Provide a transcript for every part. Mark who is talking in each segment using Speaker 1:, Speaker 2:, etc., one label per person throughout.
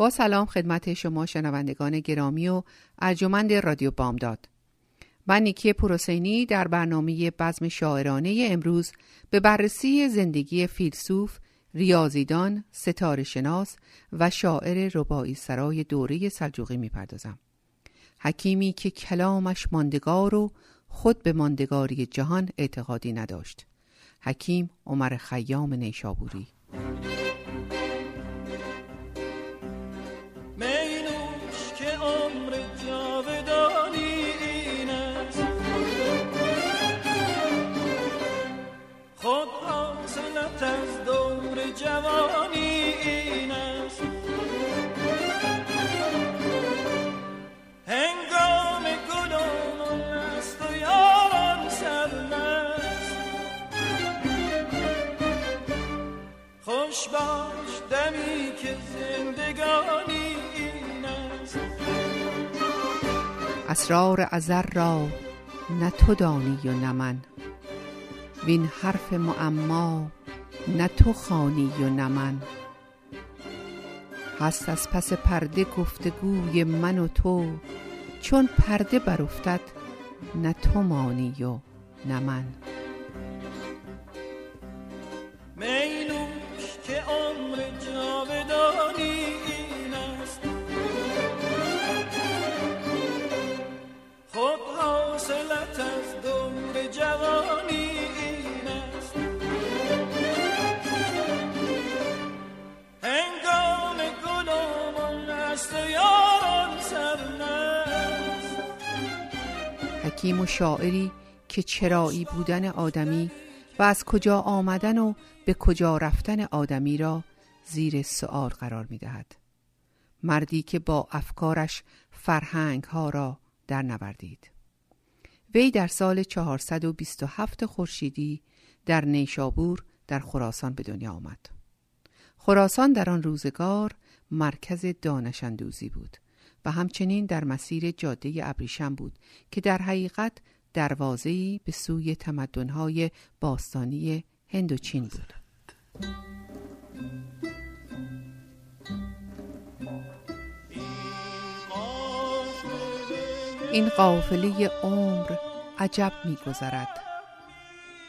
Speaker 1: با سلام خدمت شما شنوندگان گرامی و ارجمند رادیو بامداد من نیکی پروسینی در برنامه بزم شاعرانه امروز به بررسی زندگی فیلسوف، ریاضیدان، ستاره شناس و شاعر ربایی سرای دوره سلجوقی می‌پردازم. حکیمی که کلامش ماندگار و خود به ماندگاری جهان اعتقادی نداشت. حکیم عمر خیام نیشابوری اسرار ازر را نه تو دانی و نه من. وین حرف معما نه تو خانی و نه من. هست از پس پرده گفتگوی من و تو چون پرده برافتد نه تو مانی و نه من. حکیم و شاعری که چرایی بودن آدمی و از کجا آمدن و به کجا رفتن آدمی را زیر سؤال قرار می دهد. مردی که با افکارش فرهنگ ها را در نوردید. وی در سال 427 خورشیدی در نیشابور در خراسان به دنیا آمد. خراسان در آن روزگار مرکز دانشندوزی بود و همچنین در مسیر جاده ابریشم بود که در حقیقت دروازه‌ای به سوی تمدن‌های باستانی هند و چین بود. این قافله عمر عجب میگذرد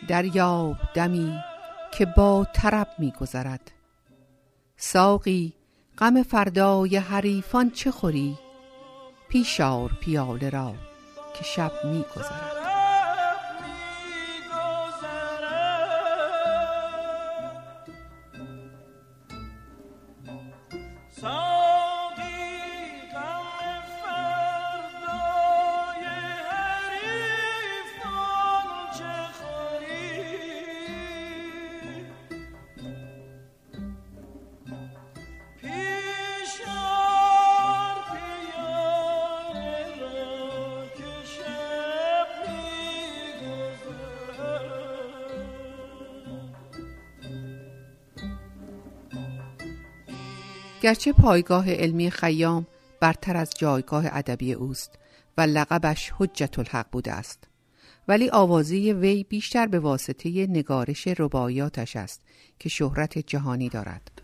Speaker 1: دریاب دمی که با طرب میگذرد ساقی غم فردای حریفان چه خوری؟ پیشار پیاله را که شب میگذرد گرچه پایگاه علمی خیام برتر از جایگاه ادبی اوست و لقبش حجت الحق بوده است. ولی آوازی وی بیشتر به واسطه نگارش رباعیاتش است که شهرت جهانی دارد.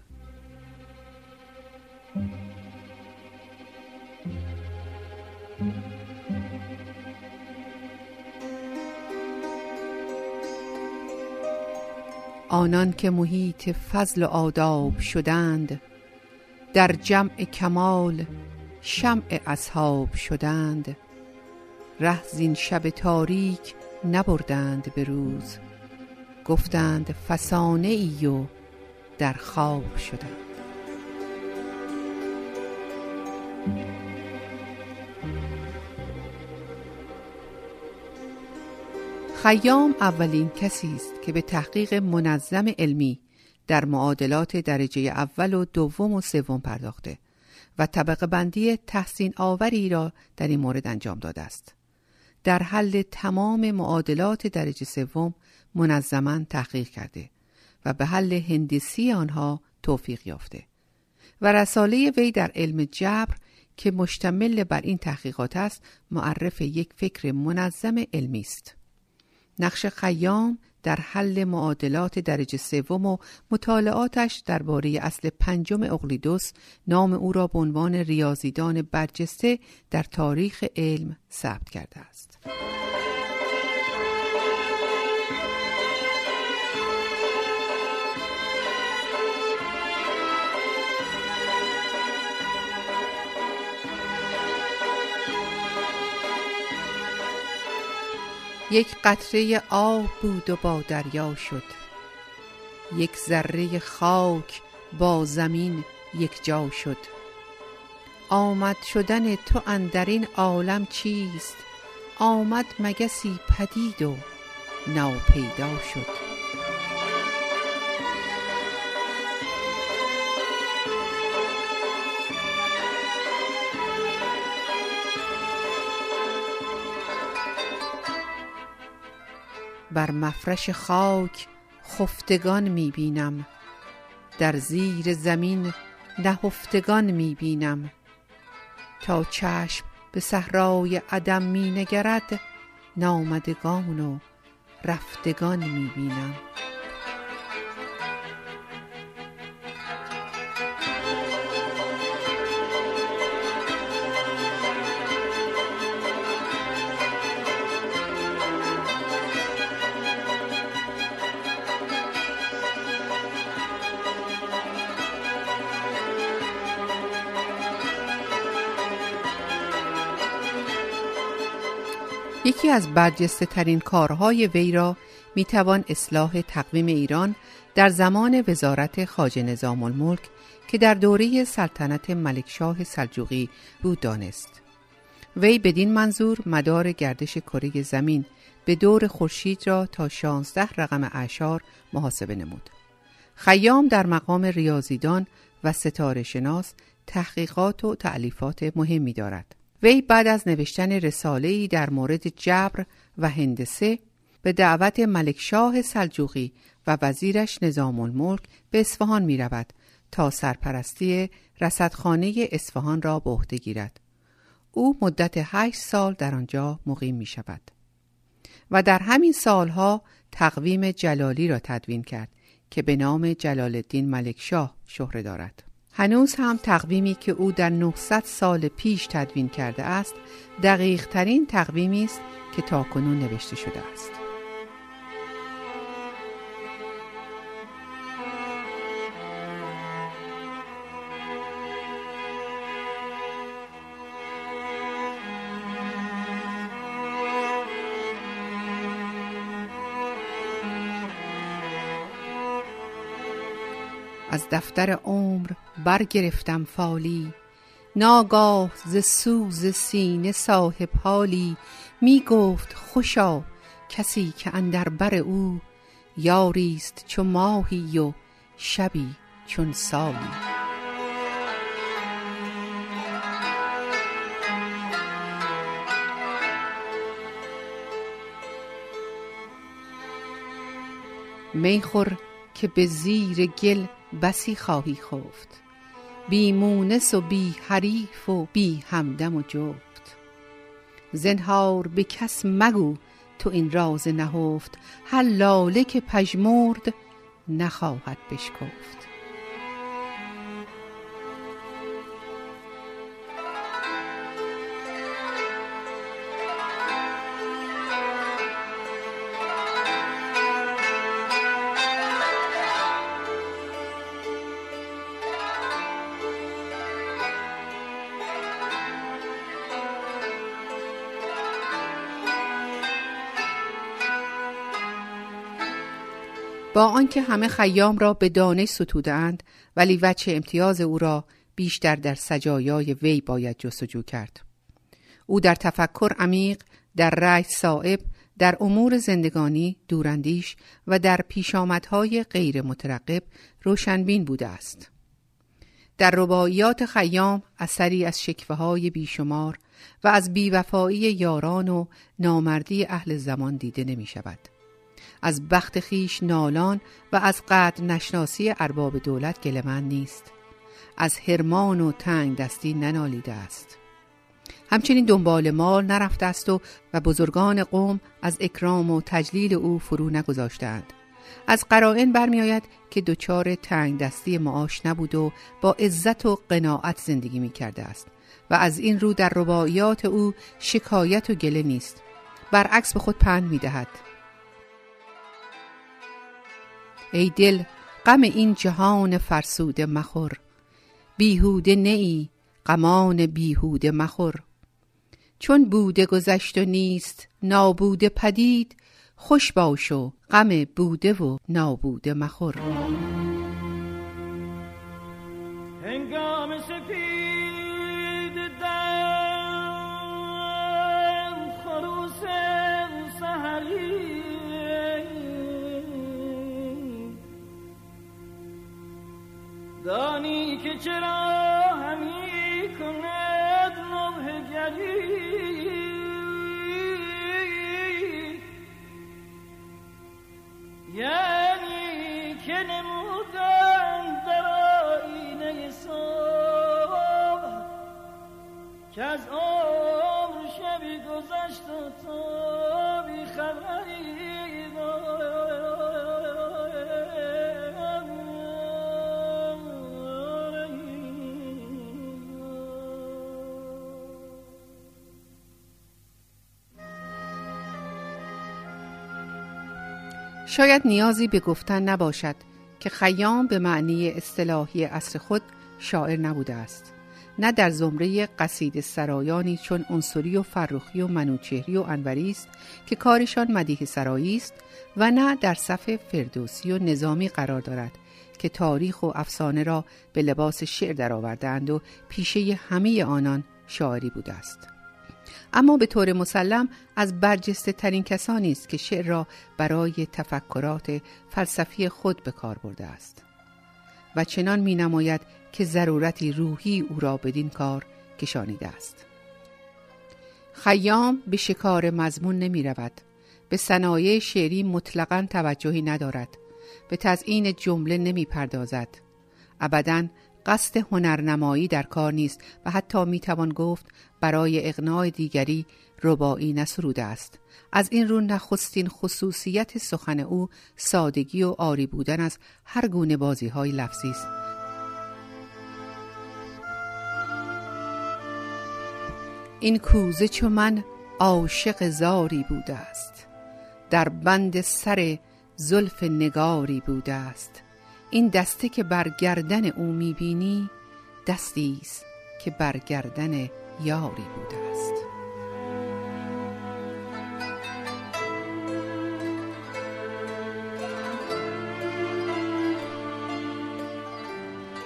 Speaker 1: آنان که محیط فضل و آداب شدند در جمع کمال شمع اصحاب شدند. ره زین شب تاریک نبردند به روز. گفتند فسانه ای و در خواب شدند. خیام اولین کسی است که به تحقیق منظم علمی در معادلات درجه اول و دوم و سوم پرداخته و طبقه بندی تحسین آوری را در این مورد انجام داده است. در حل تمام معادلات درجه سوم منظما تحقیق کرده و به حل هندسی آنها توفیق یافته و رساله وی در علم جبر که مشتمل بر این تحقیقات است معرف یک فکر منظم علمی است نقش خیام در حل معادلات درجه سوم و مطالعاتش درباره اصل پنجم اقلیدوس نام او را به عنوان ریاضیدان برجسته در تاریخ علم ثبت کرده است. یک قطره آب بود و با دریا شد. یک ذره خاک با زمین یک جا شد. آمد شدن تو اندر این عالم چیست؟ آمد مگسی پدید و ناپیدا شد. بر مفرش خاک خفتگان می بینم در زیر زمین نهفتگان می بینم تا چشم به صحرای عدم می نگرد نامدگان و رفتگان می بینم یکی از برجسته ترین کارهای وی را می توان اصلاح تقویم ایران در زمان وزارت خاج نظام الملک که در دوره سلطنت ملکشاه سلجوقی بود دانست. وی بدین منظور مدار گردش کره زمین به دور خورشید را تا 16 رقم اعشار محاسبه نمود. خیام در مقام ریاضیدان و ستاره شناس تحقیقات و تعلیفات مهمی دارد. وی بعد از نوشتن رساله‌ای در مورد جبر و هندسه به دعوت ملکشاه سلجوقی و وزیرش نظام الملک به اصفهان می رود تا سرپرستی رصدخانه اصفهان را به عهده گیرد. او مدت هشت سال در آنجا مقیم می شود. و در همین سالها تقویم جلالی را تدوین کرد که به نام جلال الدین ملکشاه شهره دارد. هنوز هم تقویمی که او در 900 سال پیش تدوین کرده است دقیق ترین تقویمی است که تاکنون نوشته شده است. از دفتر عمر برگرفتم فالی. ناگاه ز سوز سینه صاحب حالی می گفت خوشا کسی که اندر بر او یاریست چو ماهی و شبی چون سالی. میخور که به زیر گل بسی خواهی خفت. بی مونس و بی حریف و بی همدم و جفت. زنهار به کس مگو تو این راز نهفت. هر لاله که پژمرد نخواهد بشکفت. با آنکه همه خیام را به دانش ستودند ولی وچه امتیاز او را بیشتر در سجایای وی باید جستجو کرد او در تفکر عمیق در رأی صائب در امور زندگانی دوراندیش و در پیشامدهای غیر مترقب روشنبین بوده است. در رباعیات خیام اثری از شکوه های بیشمار و از بیوفایی یاران و نامردی اهل زمان دیده نمی شود. از بخت خیش نالان و از قدر نشناسی ارباب دولت گلمن نیست. از هرمان و تنگ دستی ننالیده است. همچنین دنبال مال نرفته است و و بزرگان قوم از اکرام و تجلیل او فرو نگذاشتند. از قرائن برمیآید که دچار تنگ دستی معاش نبود و با عزت و قناعت زندگی می کرده است و از این رو در رباعیات او شکایت و گله نیست برعکس به خود پند می دهد. ای دل غم این جهان فرسوده مخور. بیهوده نئی غمان بیهوده مخور. چون بوده گذشت و نیست نابوده پدید خوش باش و غم بوده و نابوده مخور.
Speaker 2: هنگام سپید که چرا همی کند نوه گری؟ یعنی که نمودن در آینه صبح که از عمر
Speaker 1: شاید نیازی به گفتن نباشد که خیام به معنی اصطلاحی اصر خود شاعر نبوده است. نه در زمره قصید سرایانی چون انصری و فرخی و منوچهری و انوری است که کارشان مدیح سرایی است و نه در صف فردوسی و نظامی قرار دارد که تاریخ و افسانه را به لباس شعر درآوردهاند و پیشه همه آنان شاعری بوده است. اما به طور مسلم از برجسته ترین کسانی است که شعر را برای تفکرات فلسفی خود به کار برده است. و چنان می نماید که ضرورتی روحی او را بدین کار کشانیده است. خیام به شکار مضمون نمی رود. به صنایع شعری مطلقا توجهی ندارد. به تزئین جمله نمی پردازد. ابدا قصد هنرنمایی در کار نیست و حتی می توان گفت برای اقناع دیگری ربایی نسروده است. از این رو نخستین خصوصیت سخن او سادگی و آری بودن از هر گونه بازی های لفظی است. این کوزه چو من عاشق زاری بوده است. در بند سر زلف نگاری بوده است. این دسته که بر گردن او می‌بینی دستی است که بر گردن یاری بوده است.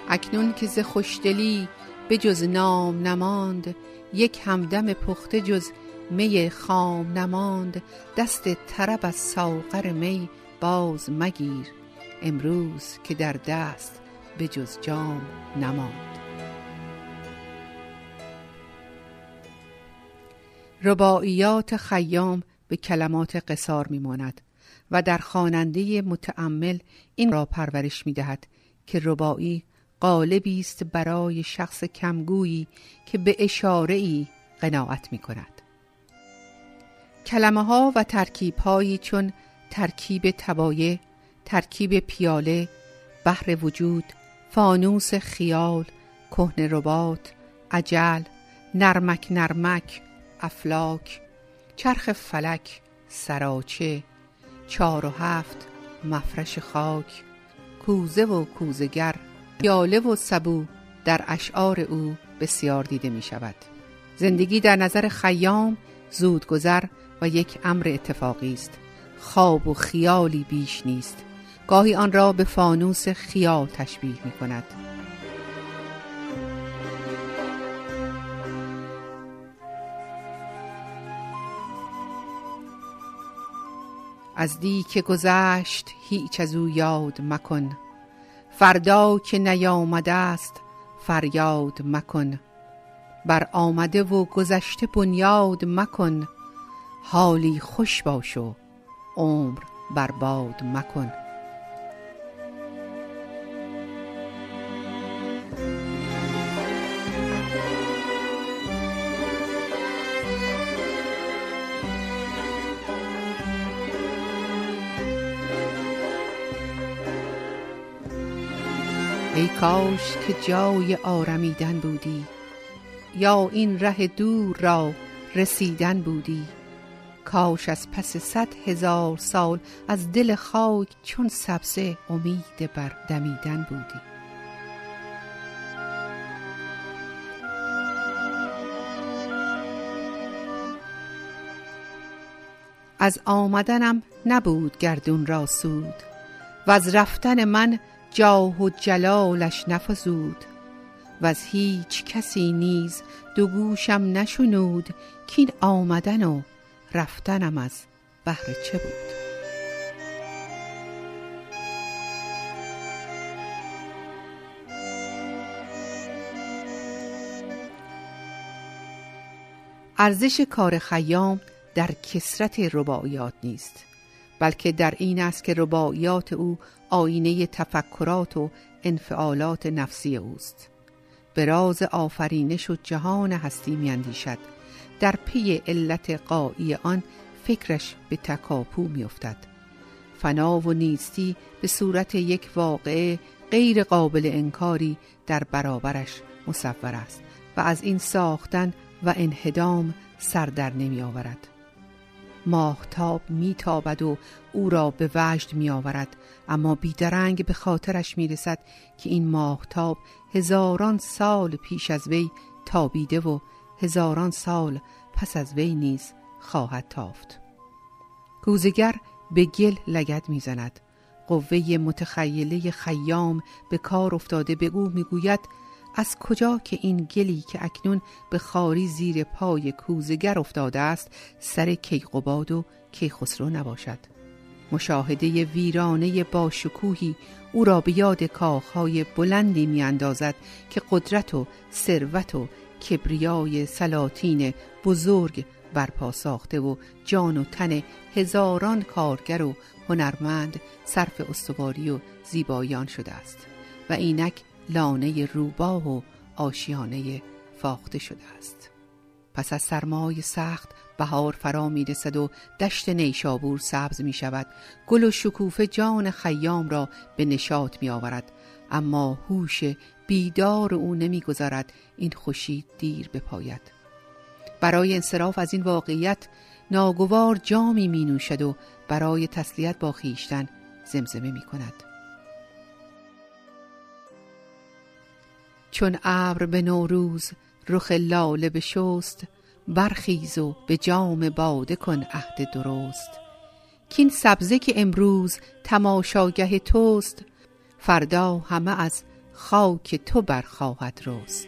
Speaker 1: اکنون که ز خوشدلی به جز نام نماند یک همدم پخته جز می خام نماند دست طرب از ساغر می باز مگیر. امروز که در دست به جز جام نماند رباعیات خیام به کلمات قصار میماند و در خواننده متعمل این را پرورش می دهد که رباعی قالبی است برای شخص کمگویی که به اشاره ای قناعت می کند. کلمه ها و ترکیب هایی چون ترکیب تبایه، ترکیب پیاله، بحر وجود، فانوس خیال، کهن ربات، عجل، نرمک نرمک، افلاک، چرخ فلک، سراچه، چار و هفت، مفرش خاک، کوزه و کوزگر، پیاله و سبو در اشعار او بسیار دیده می شود. زندگی در نظر خیام زودگذر و یک امر اتفاقی است. خواب و خیالی بیش نیست. گاهی آن را به فانوس خیال تشبیه می کند. از دی که گذشت هیچ از او یاد مکن. فردا که نیامده است فریاد مکن. بر آمده و گذشته بنیاد مکن. حالی خوش باش و عمر برباد مکن. ای کاش که جای آرمیدن بودی یا این ره دور را رسیدن بودی. کاش از پس صد هزار سال از دل خاک چون سبزه امید بر دمیدن بودی. از آمدنم نبود گردون را سود و از رفتن من جاه و جلالش نفزود. و از هیچ کسی نیز دو گوشم نشنود کین آمدن و رفتنم از بهر چه بود. ارزش کار خیام در کسرت رباعیات نیست. بلکه در این است که رباعیات او آینه تفکرات و انفعالات نفسی اوست. به راز آفرینش و جهان هستی میاندیشد. در پی علت قایی آن فکرش به تکاپو میافتد. فنا و نیستی به صورت یک واقعه غیر قابل انکاری در برابرش مصور است و از این ساختن و انهدام سر در نمی آورد ماهتاب میتابد و او را به وجد می آورد اما بیدرنگ به خاطرش می رسد که این ماهتاب هزاران سال پیش از وی تابیده و هزاران سال پس از وی نیز خواهد تافت. کوزگر به گل لگد می‌زند. قوه متخیله خیام به کار افتاده به او می‌گوید از کجا که این گلی که اکنون به خاری زیر پای کوزگر افتاده است سر کیقباد و کیخسرو نباشد. مشاهده ویرانه با شکوهی او را به یاد کاخهای بلندی میاندازد که قدرت و ثروت و کبریای سلاطین بزرگ برپا ساخته و جان و تن هزاران کارگر و هنرمند صرف استواری و زیبایان شده است. و اینک لانه روباه و آشیانه فاخته شده است. پس از سرمای سخت بهار فرا می رسد و دشت نیشابور سبز می شود گل و شکوفه جان خیام را به نشاط می آورد اما هوش بیدار او نمی‌گذارد این خوشی دیر بپاید. برای انصراف از این واقعیت ناگوار جامی می نوشد و برای تسلیت با خیشتن زمزمه می کند چون ابر به نوروز رخ لاله بشست برخیز و به جام باده کن عهد درست. کین سبزه که امروز تماشاگه توست فردا همه از خاک تو برخواهد رست.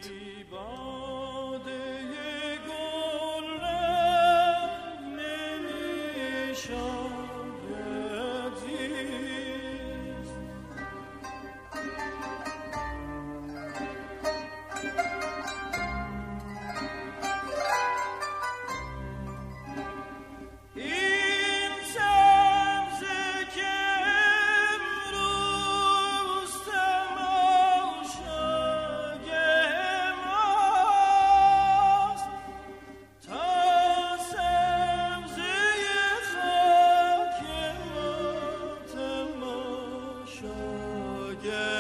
Speaker 1: again.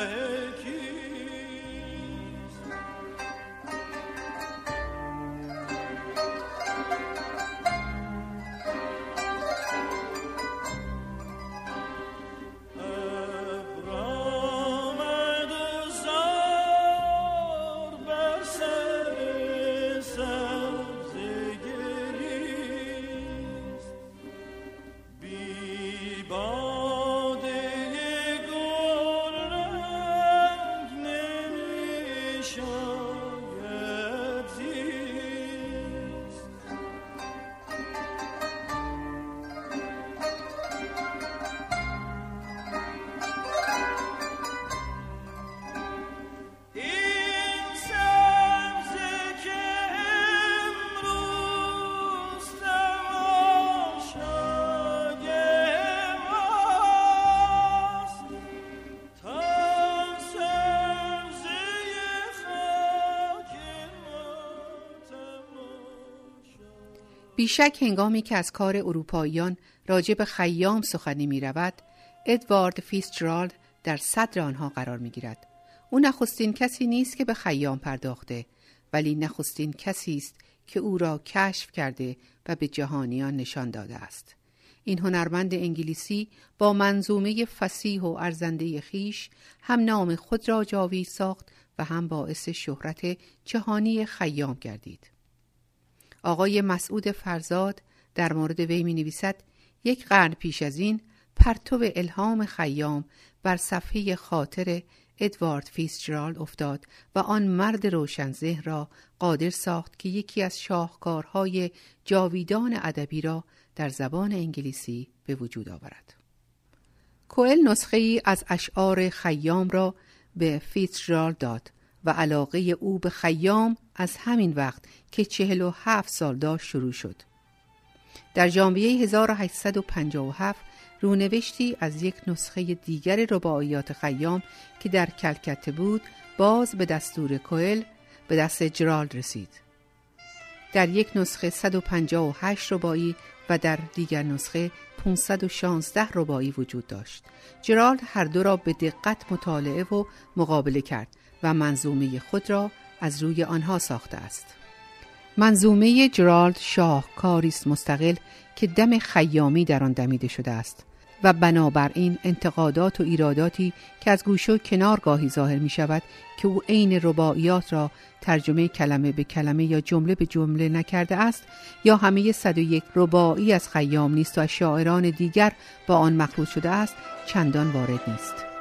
Speaker 1: بیشک هنگامی که از کار اروپاییان راجع به خیام سخنی می رود، ادوارد فیسجرالد در صدر آنها قرار می گیرد. او نخستین کسی نیست که به خیام پرداخته ولی نخستین کسی است که او را کشف کرده و به جهانیان نشان داده است. این هنرمند انگلیسی با منظومه فسیح و ارزنده خیش هم نام خود را جاوی ساخت و هم باعث شهرت جهانی خیام گردید. آقای مسعود فرزاد در مورد وی می نویسد یک قرن پیش از این پرتو الهام خیام بر صفحه خاطر ادوارد فیسجرالد افتاد و آن مرد روشنزه را قادر ساخت که یکی از شاهکارهای جاویدان ادبی را در زبان انگلیسی به وجود آورد. کوئل نسخه ای از اشعار خیام را به فیتزجرالد داد و علاقه او به خیام از همین وقت که چهل و هفت سال داشت شروع شد. در ژانویه 1857 رونوشتی از یک نسخه دیگر رباعیات خیام که در کلکته بود باز به دستور کوئل به دست جرالد رسید. در یک نسخه 158 ربایی و در دیگر نسخه 516 ربایی وجود داشت. جرالد هر دو را به دقت مطالعه و مقابله کرد و منظومه خود را از روی آنها ساخته است. منظومه جرالد شاه کاریست مستقل که دم خیامی در آن دمیده شده است و بنابراین انتقادات و ایراداتی که از گوشه و کنار گاهی ظاهر می شود که او عین رباعیات را ترجمه کلمه به کلمه یا جمله به جمله نکرده است یا همه 101 رباعی از خیام نیست و از شاعران دیگر با آن مخلوط شده است چندان وارد نیست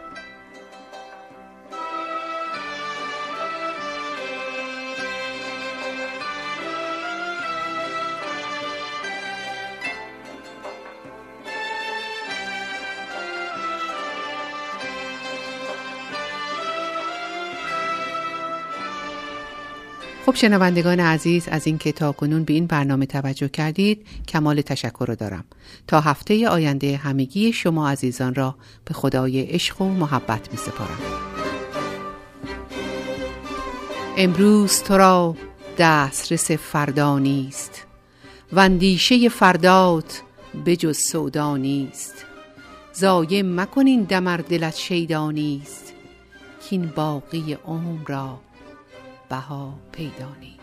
Speaker 1: خب شنوندگان عزیز از اینکه تا کنون به این برنامه توجه کردید کمال تشکر رو دارم. تا هفته آینده همگی شما عزیزان را به خدای عشق و محبت می سپارم. امروز تو را دسترس فردا نیست و اندیشه فردات به جز سودا نیست. ضایع مکن این دمر دلت شیدا نیست. کین باقی عمر را بها پیدا نیست